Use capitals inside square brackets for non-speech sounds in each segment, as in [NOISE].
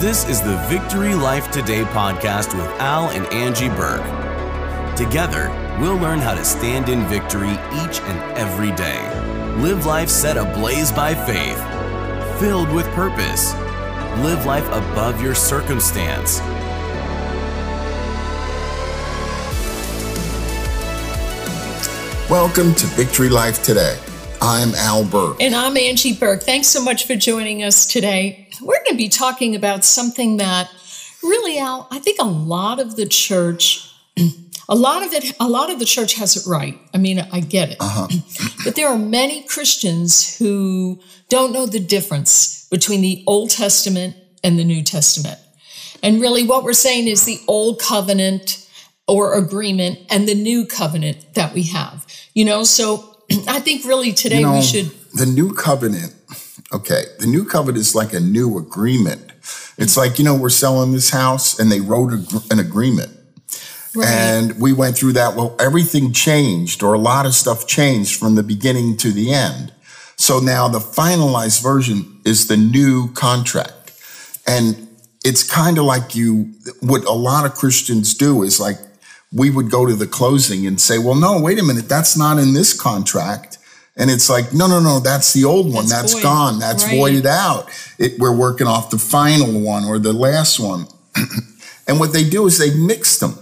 This is the Victory Life Today podcast with Al and Angie Buhrke. Together, we'll learn how to stand in victory each and every day. Live life set ablaze by faith, filled with purpose. Live life above your circumstance. Welcome to Victory Life Today. I'm Al Buhrke. And I'm Angie Buhrke. Thanks so much for joining us today. We're going to be talking about something that really, Al, I think a lot of the church, [CLEARS THROAT] a lot of it, a lot of the church has it right. I mean, I get it. Uh-huh. [CLEARS THROAT] But there are many Christians who don't know the difference between the Old Testament and the New Testament. And really, what we're saying is the Old Covenant or agreement and the new covenant that we have. You know, so [CLEARS THROAT] I think really today You know, we should. The new covenant, okay, the new covenant is like a new agreement. It's like, you know, we're selling this house and they wrote a, an agreement. Right. And we went through that. Well, everything changed or a lot of stuff changed from the beginning to the end. So now the finalized version is the new contract. And it's kind of like you, what a lot of Christians do is like, we would go to the closing and say, well, no, wait a minute. That's not in this contract. And it's like, no, no, no, that's the old one. That's That's, void. gone. That's Right. voided out. It, we're working off the final one or the last one. [CLEARS THROAT] and what they do is they mix them.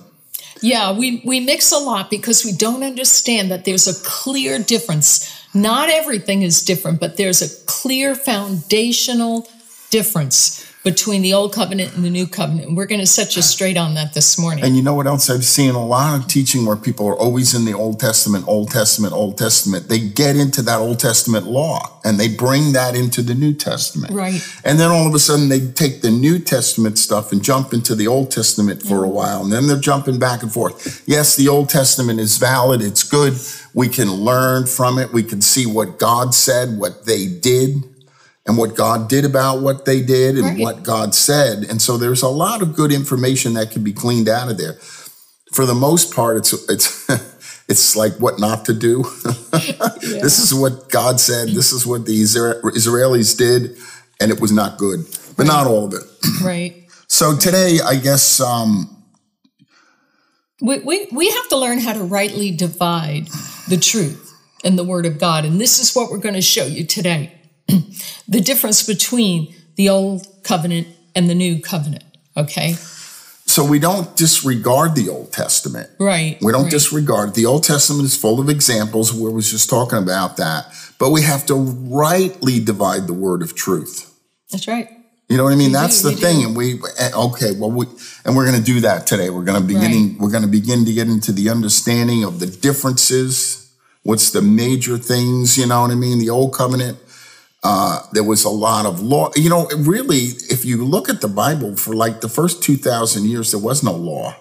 Yeah, we, we mix a lot because we don't understand that there's a clear difference. Not everything is different, but there's a clear foundational difference between the old covenant and the new covenant. And we're going to set you straight on that this morning. And you know what else I've seen? A lot of teaching where people are always in the Old Testament, Old Testament, Old Testament. They get into that Old Testament law and they bring that into the New Testament. Right. And then all of a sudden they take the New Testament stuff and jump into the Old Testament for a while. And then they're jumping back and forth. Yes, the Old Testament is valid. It's good. We can learn from it. We can see what God said, what they did and what God did about what they did and Right. what God said. And so there's a lot of good information that can be cleaned out of there. For the most part, it's it's [LAUGHS] it's like what not to do. [LAUGHS] This is what God said. This is what the Israelis did, and it was not good. But not all of it. [CLEARS THROAT] right. So today, I guess um, We, we, we have to learn how to rightly divide the truth and the word of God. And this is what we're going to show you today [CLEARS THROAT] the difference between the old covenant and the new covenant. Okay? so we don't disregard the Old Testament. Right. We don't right. disregard. The Old Testament is full of examples where we was just talking about that. But we have to rightly divide the word of truth. That's right. You know what I mean? We That's do, the thing. do. And we okay, well we and we're going to do that today. We're going to beginning we're going to begin to get into the understanding of the differences. What's the major things? You know what I mean? The old covenant. Uh, there was a lot of law. You know, really, if you look at the Bible for like the first two thousand years, there was no law.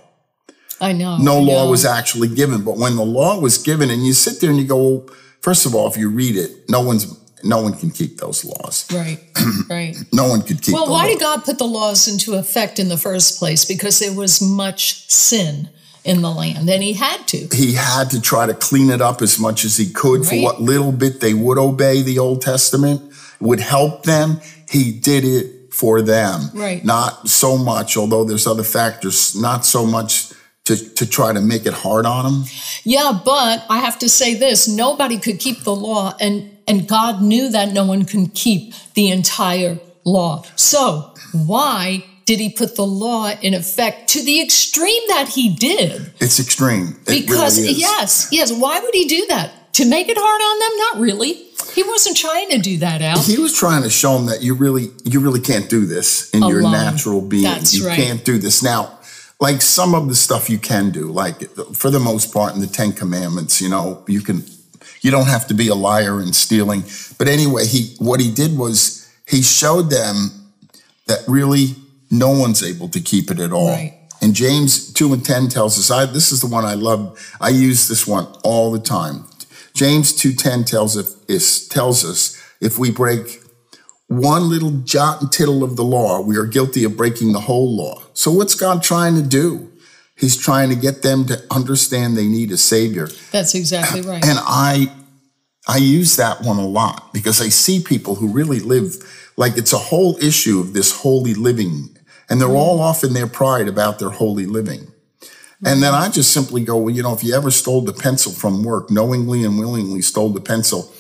I know. No I law know. was actually given. But when the law was given, and you sit there and you go, well, first of all, if you read it, no one's no one can keep those laws. Right. [CLEARS THROAT] Right. No one could keep. well, why law. did God put the laws into effect in the first place? Because there was much sin in the land, and He had to. he had to try to clean it up as much as he could for what little bit they would obey the Old Testament would help them. He did it for them. Right. Not so much, although there's other factors, not so much to, to try to make it hard on them. Yeah, but I have to say this: nobody could keep the law, and and God knew that no one can keep the entire law. So why did He put the law in effect to the extreme that He did? It's extreme. It Because really yes, yes. Why would He do that? To make it hard on them? Not really. He wasn't trying to do that, Al. He was trying to show them that you really, you really can't do this in your natural being. That's you right. can't do this. Now, like some of the stuff you can do, like for the most part in the Ten Commandments, you know, you can, you don't have to be a liar and stealing. But anyway, he, what he did was he showed them that really no one's able to keep it at all. Right. And James 2 and 10 tells us, I, this is the one I love. I use this one all the time. James 2.10 tells us, is, tells us if we break one little jot and tittle of the law, we are guilty of breaking the whole law. So what's God trying to do? He's trying to get them to understand they need a savior. That's exactly right. And I I use that one a lot because I see people who really live like it's a whole issue of this holy living. And they're mm-hmm. all off in their pride about their holy living. And then mm-hmm. I just simply go, well, you know, if you ever stole the pencil from work, knowingly and willingly stole the pencil,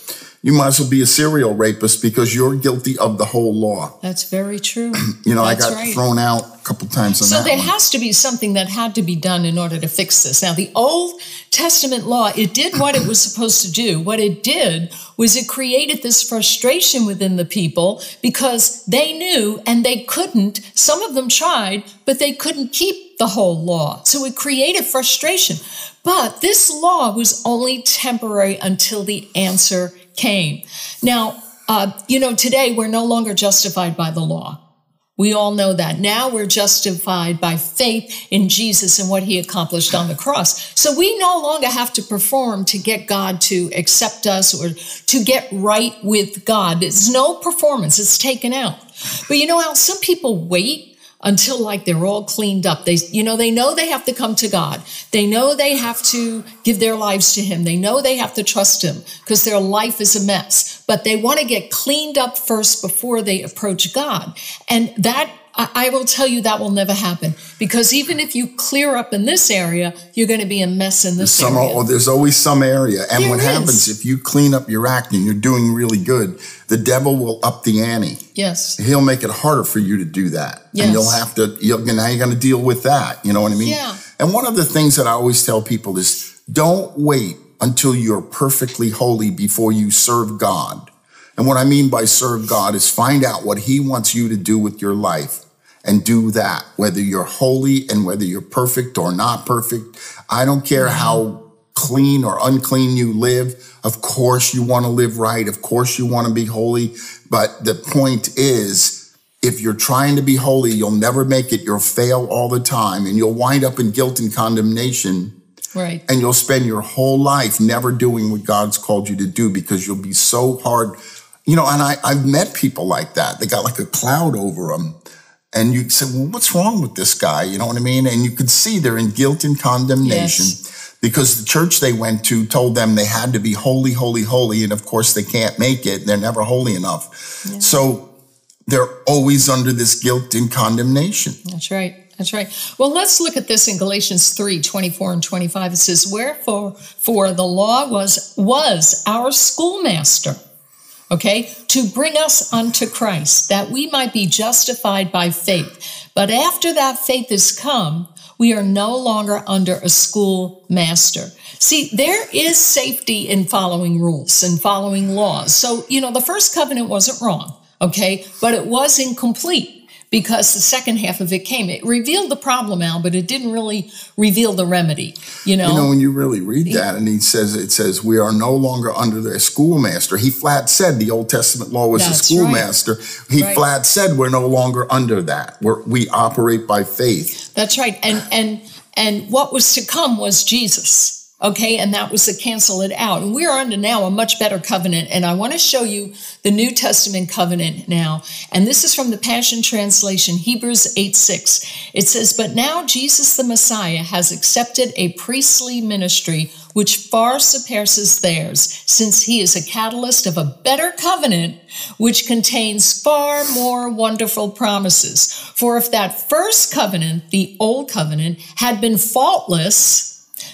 you might as well be a serial rapist because you're guilty of the whole law. That's very true. [CLEARS THROAT] You know, That's I got right. thrown out a couple times on So that there one. has to be something that had to be done in order to fix this. Now, the Old Testament law, it did what it was [CLEARS THROAT] supposed to do. What it did was it created this frustration within the people because they knew and they couldn't. Some of them tried, but they couldn't keep the whole law. So it created frustration. But this law was only temporary until the answer came. Now, uh, you know, today we're no longer justified by the law. We all know that. Now we're justified by faith in Jesus and what he accomplished on the cross. So we no longer have to perform to get God to accept us or to get right with God. There's no performance. It's taken out. But you know how some people wait until like they're all cleaned up. They, you know, they know they have to come to God. They know they have to give their lives to Him. They know they have to trust Him because their life is a mess. But they want to get cleaned up first before they approach God. And that, I I will tell you, that will never happen because even if you clear up in this area, you're going to be a mess in this Some, area. oh, there's always some area. And There what is. happens if you clean up your act and you're doing really good, the devil will up the ante. Yes. He'll make it harder for you to do that. Yes. And you'll have to, you'll, now you're going to deal with that. You know what I mean? Yeah. And one of the things that I always tell people is don't wait until you're perfectly holy before you serve God. And what I mean by serve God is find out what he wants you to do with your life and do that, whether you're holy and whether you're perfect or not perfect. I don't care how clean or unclean you live. Of course you want to live right. Of course you want to be holy. But the point is, if you're trying to be holy, you'll never make it. You'll fail all the time and you'll wind up in guilt and condemnation Right. and you'll spend your whole life never doing what God's called you to do because you'll be so hard. You know, and I, I've met people like that. They got like a cloud over them. And you say, well, what's wrong with this guy? You know what I mean? And you could see they're in guilt and condemnation because the church they went to told them they had to be holy, holy, holy. And of course they can't make it. They're never holy enough. So they're always under this guilt and condemnation. That's right. That's right. Well, let's look at this in Galatians 3, 24 and 25. It says, Wherefore, for the law was, was our schoolmaster, okay, to bring us unto Christ, that we might be justified by faith. But after that faith is come, we are no longer under a schoolmaster. See, there is safety in following rules and following laws. So, you know, the first covenant wasn't wrong, okay, but it was incomplete because the second half of it came. It revealed the problem, Al, but it didn't really reveal the remedy. You know, You know, when you really read that, and he says, it says, we are no longer under the schoolmaster. He flat said the Old Testament law was That's the schoolmaster. He Right. flat said we're no longer under that. We're, we operate by faith. that's right. And and and what was to come was Jesus. Okay, and that was to cancel it out. And we're under now a much better covenant. And I want to show you the New Testament covenant now. And this is from the Passion Translation, Hebrews 8 6. It says, But now Jesus the Messiah has accepted a priestly ministry which far surpasses theirs, since he is a catalyst of a better covenant, which contains far more wonderful promises. For if that first covenant, the old covenant, had been faultless,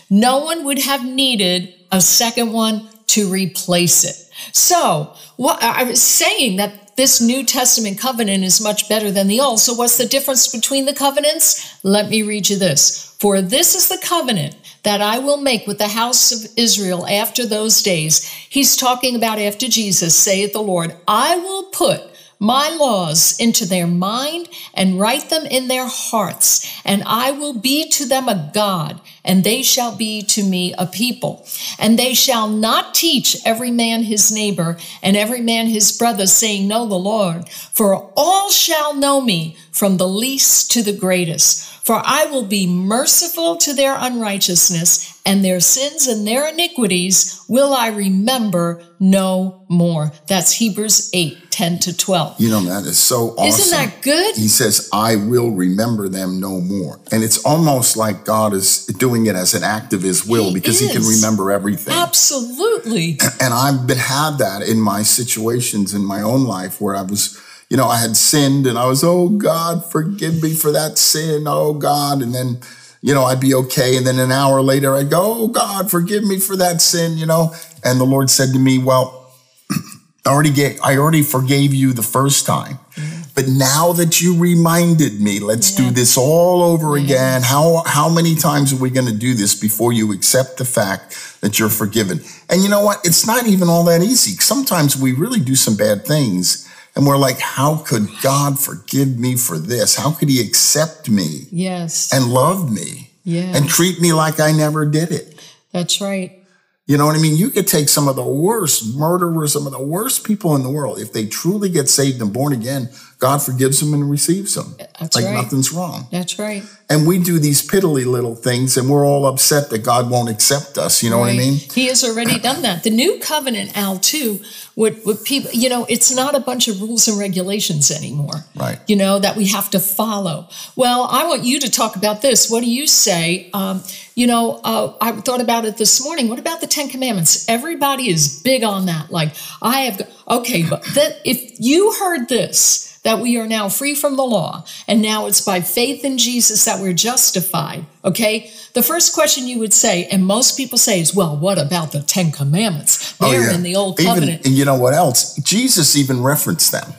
no one would have needed a second one to replace it. So, what I was saying that this New Testament covenant is much better than the old. So, what's the difference between the covenants? Let me read you this. For this is the covenant that I will make with the house of Israel after those days. He's talking about after Jesus, saith the Lord, I will put my laws into their mind and write them in their hearts, and I will be to them a God, and they shall be to me a people. And they shall not teach every man his neighbor and every man his brother, saying, Know the Lord, for all shall know me from the least to the greatest. For I will be merciful to their unrighteousness, and their sins and their iniquities will I remember no more. That's Hebrews 8, 10 to 12. You know, that is so awesome. Isn't that good? He says, I will remember them no more. And it's almost like God is doing it as an act of his will He because he can remember everything. Absolutely. [CLEARS THROAT] and I've been had that in my situations in my own life where I was, you know, I had sinned and I was, oh God, forgive me for that sin. Oh God. And then, you know, I'd be okay. And then an hour later, I'd go, oh God, forgive me for that sin, you know. And the Lord said to me, well, [CLEARS THROAT] I already get, I already forgave you the first time. Mm-hmm. But now that you reminded me, let's yeah. do this all over again. How, how many times are we going to do this before you accept the fact that you're forgiven? And you know what? It's not even all that easy. Sometimes we really do some bad things and we're like, how could God forgive me for this? How could he accept me? Yes. And love me? Yes. And treat me like I never did it. That's right. You know what I mean? You could take some of the worst murderers, some of the worst people in the world. If they truly get saved and born again, God forgives them and receives them. That's like right. nothing's wrong. That's right. And we do these piddly little things and we're all upset that God won't accept us. You know right. what I mean? He has already [CLEARS THROAT] done that. The new covenant, Al, too, would, what people, you know, it's not a bunch of rules and regulations anymore. Right. You know, that we have to follow. Well, I want you to talk about this. What do you say? Um, you know, uh, I thought about it this morning. What about the Ten Commandments? Everybody is big on that. Like, I have, okay, but that if you heard this, that we are now free from the law, and now it's by faith in Jesus that we're justified. Okay? The first question you would say, and most people say, is, well, what about the Ten Commandments? Oh, They're oh, yeah. in the Old Covenant. Even, and you know what else? Jesus even referenced them.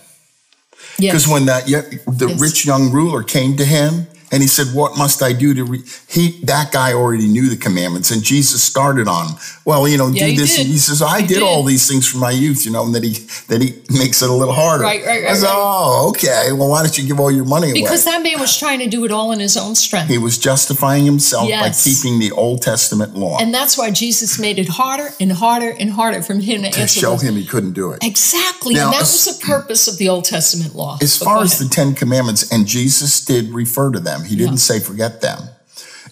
Because yes. when that the yes. rich young ruler came to him and he said, What must I do to re-? he that guy already knew the commandments and Jesus started on, well, you know, yeah, do this. Did. And he says, I did, did, all these things from my youth, you know, and that he that he makes it a little harder. Right, right, right. I said, right. Oh, okay. Well, why don't you give all your money away? Because that man was trying to do it all in his own strength. He was justifying himself yes. by keeping the Old Testament law. And that's why Jesus made it harder and harder and harder for him to, to answer show him he couldn't do it. Exactly. Now, and that was the purpose of the Old Testament law. As far as the Ten Commandments, and Jesus did refer to them. He didn't yeah. say forget them.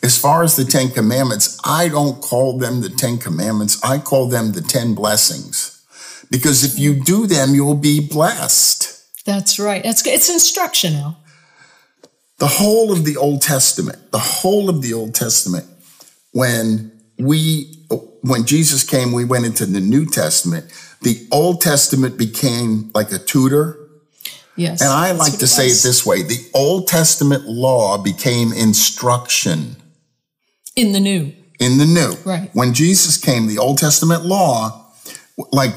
As far as the Ten Commandments, I don't call them the Ten Commandments. I call them the Ten Blessings. Because if you do them, you'll be blessed. That's right. That's good. It's instructional. The whole of the Old Testament, the whole of the Old Testament, when we when Jesus came, we went into the New Testament. The Old Testament became like a tutor Yes. And I like to say it this way the Old Testament law became instruction. In the new. In the new. Right. When Jesus came, the Old Testament law, like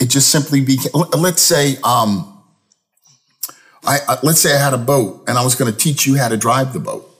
it just simply became, let's say, um, I, let's say I had a boat and I was going to teach you how to drive the boat.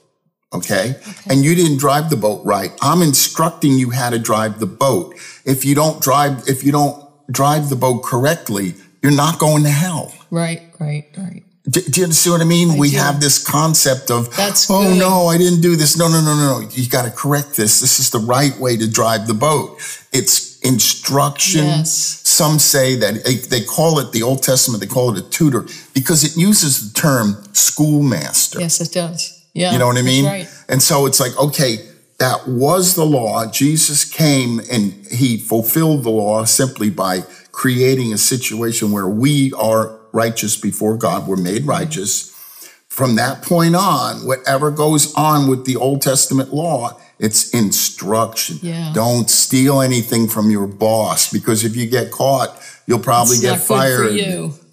Okay? okay? And you didn't drive the boat right. I'm instructing you how to drive the boat. If you don't drive, if you don't drive the boat correctly, you're not going to hell. Right, right, right. Do, do you see what I mean? I we do. have this concept of, That's oh good. no, I didn't do this. No, no, no, no, no. You got to correct this. This is the right way to drive the boat. It's instruction. Yes. Some say that they call it the Old Testament, they call it a tutor because it uses the term schoolmaster. Yes, it does. Yeah. You know what I mean? Right. And so it's like, okay, that was the law. Jesus came and he fulfilled the law simply by creating a situation where we are righteous before God. We're made righteous. From that point on, whatever goes on with the Old Testament law, it's instruction. Yeah. Don't steal anything from your boss because if you get caught, you'll probably get fired.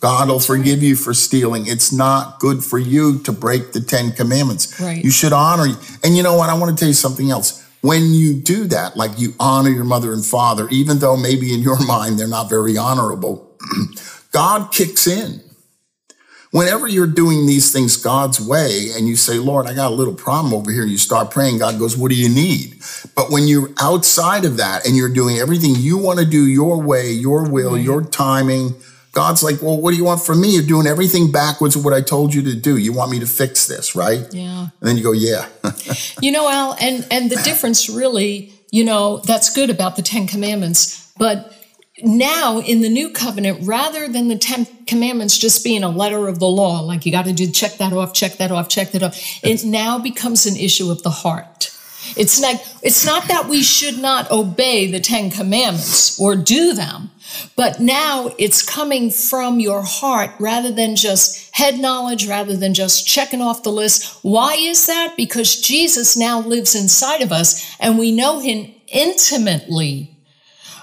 God will forgive you for stealing. It's not good for you to break the Ten Commandments. Right. You should honor. And you know what? I want to tell you something else when you do that, like you honor your mother and father, even though maybe in your [LAUGHS] mind they're not very honorable, God kicks in. Whenever you're doing these things God's way and you say, Lord, I got a little problem over here, and you start praying, God goes, What do you need? But when you're outside of that and you're doing everything you want to do your way, your will, right. your timing, God's like, well, what do you want from me? You're doing everything backwards of what I told you to do. You want me to fix this, right? Yeah. And then you go, yeah. [LAUGHS] you know, Al, and and the difference really, you know, that's good about the Ten Commandments, but now in the new covenant, rather than the Ten Commandments just being a letter of the law, like you got to do check that off, check that off, check that off, it now becomes an issue of the heart. It's like it's not that we should not obey the Ten Commandments or do them, but now it's coming from your heart rather than just head knowledge, rather than just checking off the list. Why is that? Because Jesus now lives inside of us and we know him intimately.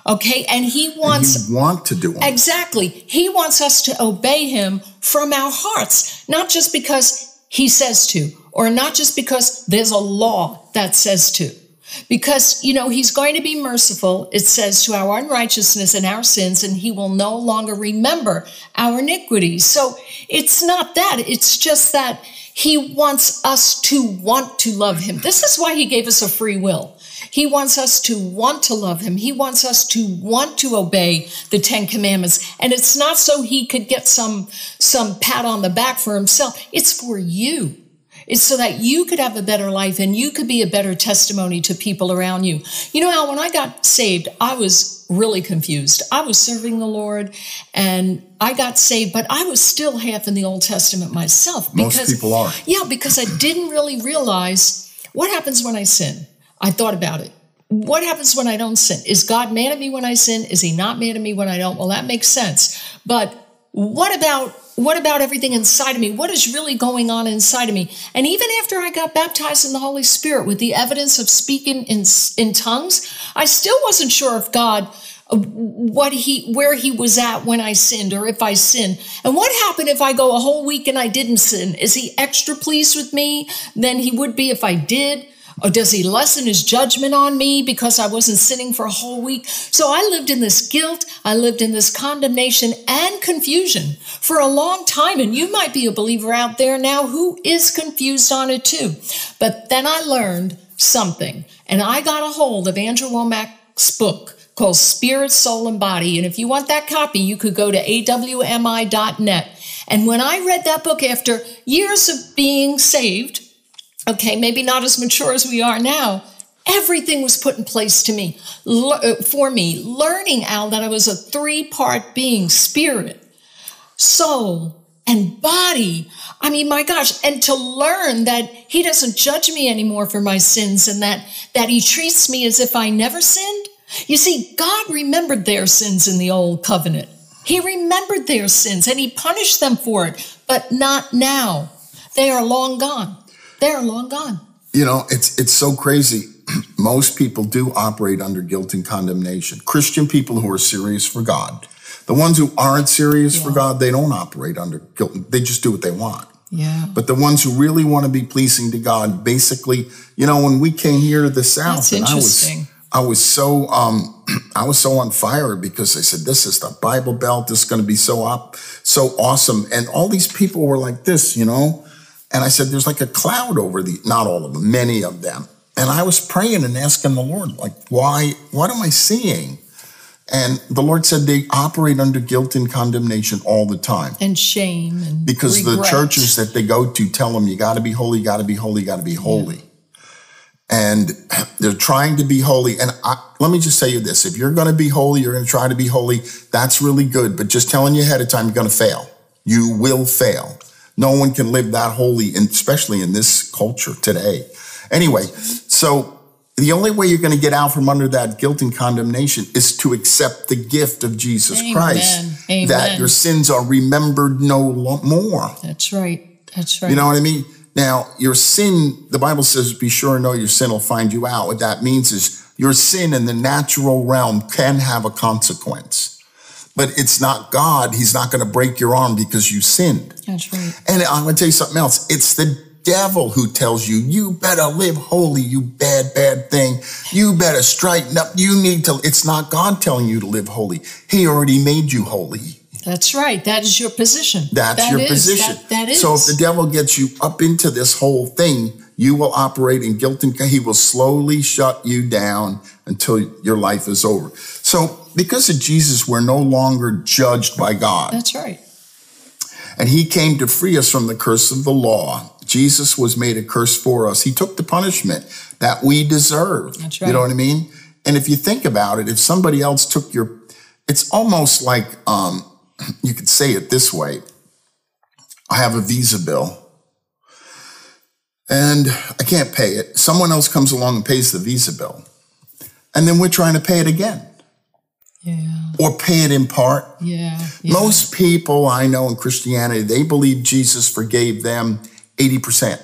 Okay. And he wants and you want to do them. Exactly. He wants us to obey him from our hearts, not just because he says to, or not just because there's a law that says to. Because, you know, he's going to be merciful, it says, to our unrighteousness and our sins, and he will no longer remember our iniquities. So it's not that. It's just that he wants us to want to love him. This is why he gave us a free will. He wants us to want to love him. He wants us to want to obey the 10 commandments. And it's not so he could get some some pat on the back for himself. It's for you. It's so that you could have a better life and you could be a better testimony to people around you. You know, how when I got saved, I was really confused. I was serving the Lord and I got saved, but I was still half in the Old Testament myself. Because, Most people are. Yeah, because I didn't really realize what happens when I sin. I thought about it. What happens when I don't sin? Is God mad at me when I sin? Is he not mad at me when I don't? Well, that makes sense. But what about what about everything inside of me? What is really going on inside of me? And even after I got baptized in the Holy Spirit with the evidence of speaking in in tongues, I still wasn't sure if God what he where he was at when I sinned or if I sinned. And what happened if I go a whole week and I didn't sin? Is he extra pleased with me than he would be if I did? Or does he lessen his judgment on me because I wasn't sinning for a whole week? So I lived in this guilt. I lived in this condemnation and confusion for a long time. And you might be a believer out there now who is confused on it too. But then I learned something and I got a hold of Andrew Wommack's book called Spirit, Soul, and Body. And if you want that copy, you could go to awmi.net. And when I read that book after years of being saved, okay, maybe not as mature as we are now, everything was put in place to me, uh, for me, learning, Al, that I was a three part being spirit, soul, and body. I mean, my gosh, and to learn that he doesn't judge me anymore for my sins and that, that he treats me as if I never sinned. You see, God remembered their sins in the old covenant. He remembered their sins and he punished them for it, but not now. They are long gone. They're long gone. You know, it's it's so crazy. [CLEARS THROAT] Most people do operate under guilt and condemnation. Christian people who are serious for God. The ones who aren't serious yeah. for God, they don't operate under guilt. They just do what they want. Yeah. But the ones who really want to be pleasing to God, basically, you know, when we came here to the South, and I was I was so um, [CLEARS THROAT] I was so on fire because I said, "This is the Bible Belt. This is going to be so up, so awesome." And all these people were like this, you know. And I said, there's like a cloud over the, not all of them, many of them. And I was praying and asking the Lord, like, why, what am I seeing? And the Lord said they operate under guilt and condemnation all the time. And shame. And because regret. the churches that they go to tell them, you got to be holy, you got to be holy, you got to be holy. Yeah. And [CLEARS THROAT] they're trying to be holy. And I, let me just say you this if you're going to be holy, you're going to try to be holy, that's really good. But just telling you ahead of time, you're going to fail. You will fail. No one can live that holy, especially in this culture today. Anyway, so the only way you're going to get out from under that guilt and condemnation is to accept the gift of Jesus Amen. Christ. Amen. That your sins are remembered no more. That's right. That's right. You know what I mean? Now, your sin, the Bible says, be sure and know your sin will find you out. What that means is your sin in the natural realm can have a consequence but it's not God. He's not going to break your arm because you sinned. That's right. And I'm going to tell you something else. It's the devil who tells you, you better live holy, you bad, bad thing. You better straighten up. You need to, it's not God telling you to live holy. He already made you holy. That's right. That is your position. That's that your is, position. That, that is. So if the devil gets you up into this whole thing, you will operate in guilt and he will slowly shut you down until your life is over. So because of Jesus, we're no longer judged by God. That's right. And he came to free us from the curse of the law. Jesus was made a curse for us. He took the punishment that we deserve. That's right. You know what I mean? And if you think about it, if somebody else took your, it's almost like, um, [CLEARS THROAT] you could say it this way. I have a visa bill and I can't pay it. Someone else comes along and pays the visa bill. And then we're trying to pay it again. Yeah. Or pay it in part. Yeah, yeah. Most people I know in Christianity, they believe Jesus forgave them 80%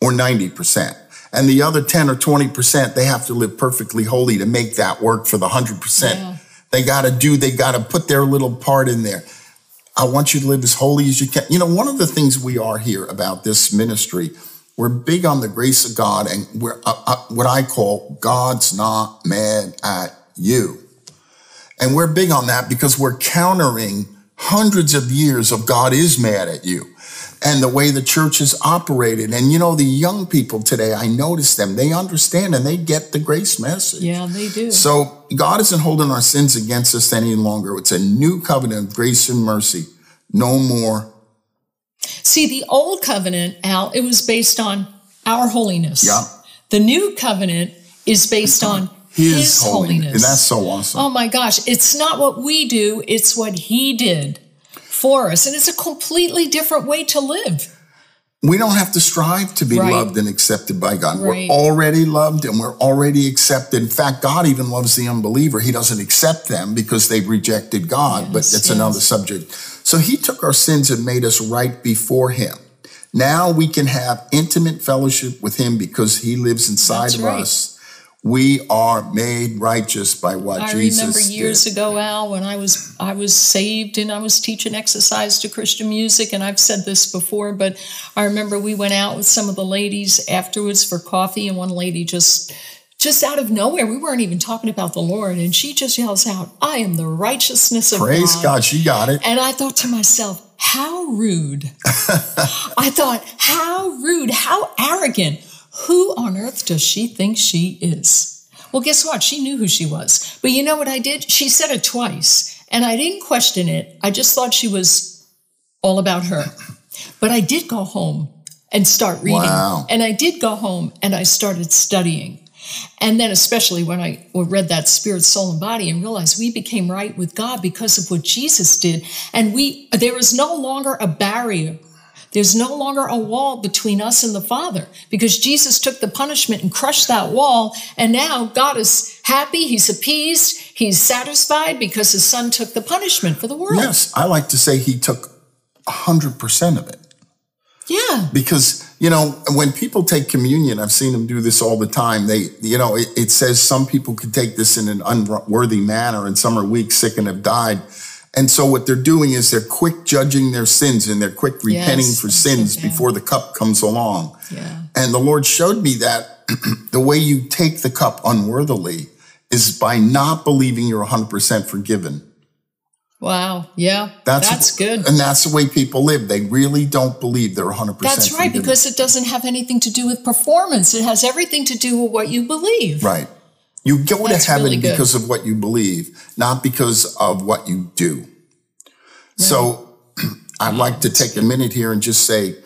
or 90%. And the other 10 or 20%, they have to live perfectly holy to make that work for the 100%. Yeah. They got to do, they got to put their little part in there. I want you to live as holy as you can. You know, one of the things we are here about this ministry, we're big on the grace of God and we're uh, uh, what I call God's not mad at you. And we're big on that because we're countering hundreds of years of God is mad at you and the way the church has operated. And you know, the young people today, I notice them, they understand and they get the grace message. Yeah, they do. So God isn't holding our sins against us any longer. It's a new covenant of grace and mercy. No more. See, the old covenant, Al, it was based on our holiness. Yeah. The new covenant is based on His, his, holiness. holiness. And that's so awesome. Oh my gosh, it's not what we do, it's what he did for us. And it's a completely different way to live. we don't have to strive to be Right. loved and accepted by God. Right. We're already loved and we're already accepted. In fact, God even loves the unbeliever. He doesn't accept them because they've rejected God, but that's yes. another subject. So he took our sins and made us right before him. Now we can have intimate fellowship with him because he lives inside That's of right. us. We are made righteous by what I Jesus did. I remember years did. ago, Al, when I was I was saved and I was teaching exercise to Christian music, and I've said this before, but I remember we went out with some of the ladies afterwards for coffee, and one lady just just out of nowhere, we weren't even talking about the Lord, and she just yells out, "I am the righteousness of Praise God, she got it. And I thought to myself, how rude. [LAUGHS] I thought, how rude, how arrogant. Who on earth does she think she is? Well, guess what? She knew who she was. But you know what I did? She said it twice, and I didn't question it. I just thought she was all about her. But I did go home and start reading. Wow. And I did go home and I started studying. And then, especially when I read that spirit, soul, and body and realized we became right with God because of what Jesus did. And we, there is no longer a barrier. There's no longer a wall between us and the Father because Jesus took the punishment and crushed that wall. And now God is happy. He's appeased. He's satisfied because his son took the punishment for the world. Yes, I like to say he took 100% of it. Yeah. because you know when people take communion i've seen them do this all the time they you know it, it says some people could take this in an unworthy manner and some are weak sick and have died and so what they're doing is they're quick judging their sins and they're quick repenting Yes, for that's so sins before the cup comes along Yeah. and the lord showed me that [CLEARS THROAT] the way you take the cup unworthily is by not believing you're 100% forgiven Wow. Yeah. that's, That's, good. and that's the way people live they really don't believe they're 100% That's right, forgiven. because it doesn't have anything to do with performance. It has everything to do with what you believe. Right. You go That's to heaven really because of what you believe, not because of what you do. So [CLEARS THROAT] I'd like to take a minute here and just say,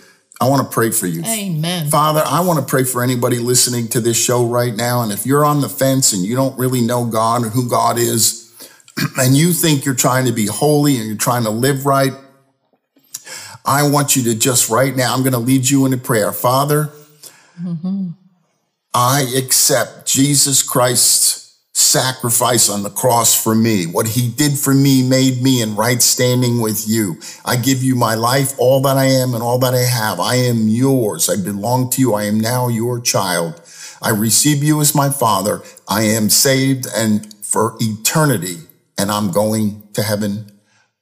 I want to pray for you. Amen. Father, I want to pray for anybody listening to this show right now. And if you're on the fence and you don't really know God or who God is, [CLEARS THROAT] and you think you're trying to be holy and you're trying to live right, I want you to just right now, I'm going to lead you into prayer. Father, mm-hmm. I accept Jesus Christ's sacrifice on the cross for me. What he did for me made me in right standing with you. I give you my life, all that I am and all that I have. I am yours. I belong to you. I am now your child. I receive you as my father. I am saved and for eternity, and I'm going to heaven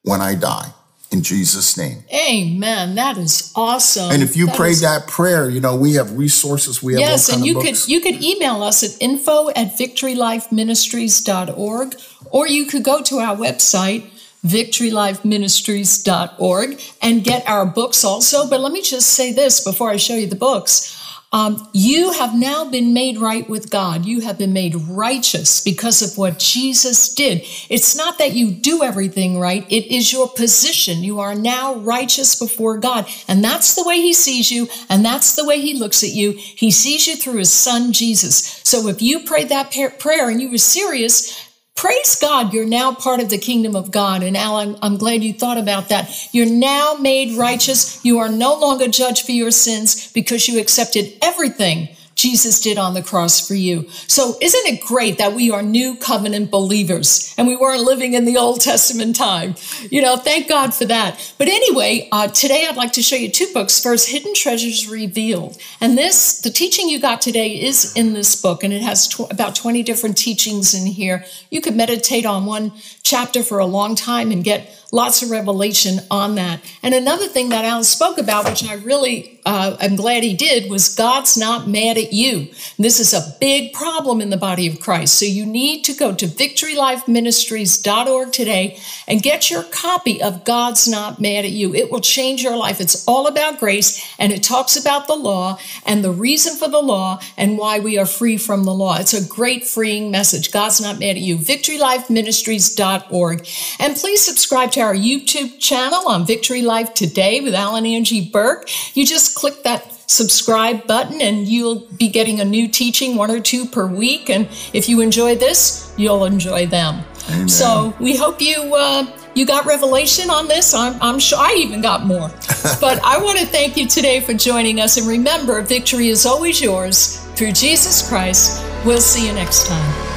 when I die. In Jesus' name. Amen. That is awesome. And if you That prayed is- that prayer, you know, we have resources. We have Yes, and you could you could email us at info at victorylifeministries.org or you could go to our website victorylifeministries.org and get our books also. But let me just say this before I show you the books. Um, you have now been made right with God. You have been made righteous because of what Jesus did. It's not that you do everything right. It is your position. You are now righteous before God. And that's the way he sees you. And that's the way he looks at you. He sees you through his son, Jesus. So if you prayed that prayer and you were serious, Praise God, you're now part of the kingdom of God. And Al, I'm, I'm glad you thought about that. You're now made righteous. You are no longer judged for your sins because you accepted everything Jesus did on the cross for you. So isn't it great that we are new covenant believers and we weren't living in the Old Testament time? You know, thank God for that. But anyway, uh, today I'd like to show you two books. First, Hidden Treasures Revealed. And this, the teaching you got today is in this book and it has tw- about 20 different teachings in here. You could meditate on one chapter for a long time and get lots of revelation on that. And another thing that Alan spoke about, which I really uh, am glad he did, was God's not mad at you. This is a big problem in the body of Christ. So you need to go to victorylifeministries.org today and get your copy of God's Not Mad at You. It will change your life. It's all about grace and it talks about the law and the reason for the law and why we are free from the law. It's a great freeing message. God's not mad at you. victorylifeministries.org. And please subscribe to our YouTube channel on Victory Life Today with Alan Angie Buhrke. You just click that subscribe button and you'll be getting a new teaching, one or two per week. And if you enjoy this, you'll enjoy them. Amen. So we hope you. Uh, you got revelation on this. I'm, I'm sure I even got more. [LAUGHS] but I want to thank you today for joining us. And remember, victory is always yours through Jesus Christ. We'll see you next time.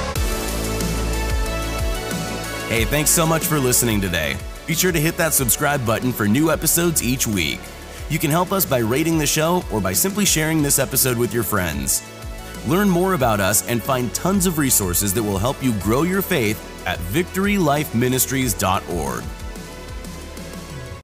Hey, thanks so much for listening today. Be sure to hit that subscribe button for new episodes each week. You can help us by rating the show or by simply sharing this episode with your friends. Learn more about us and find tons of resources that will help you grow your faith at victorylifeministries.org.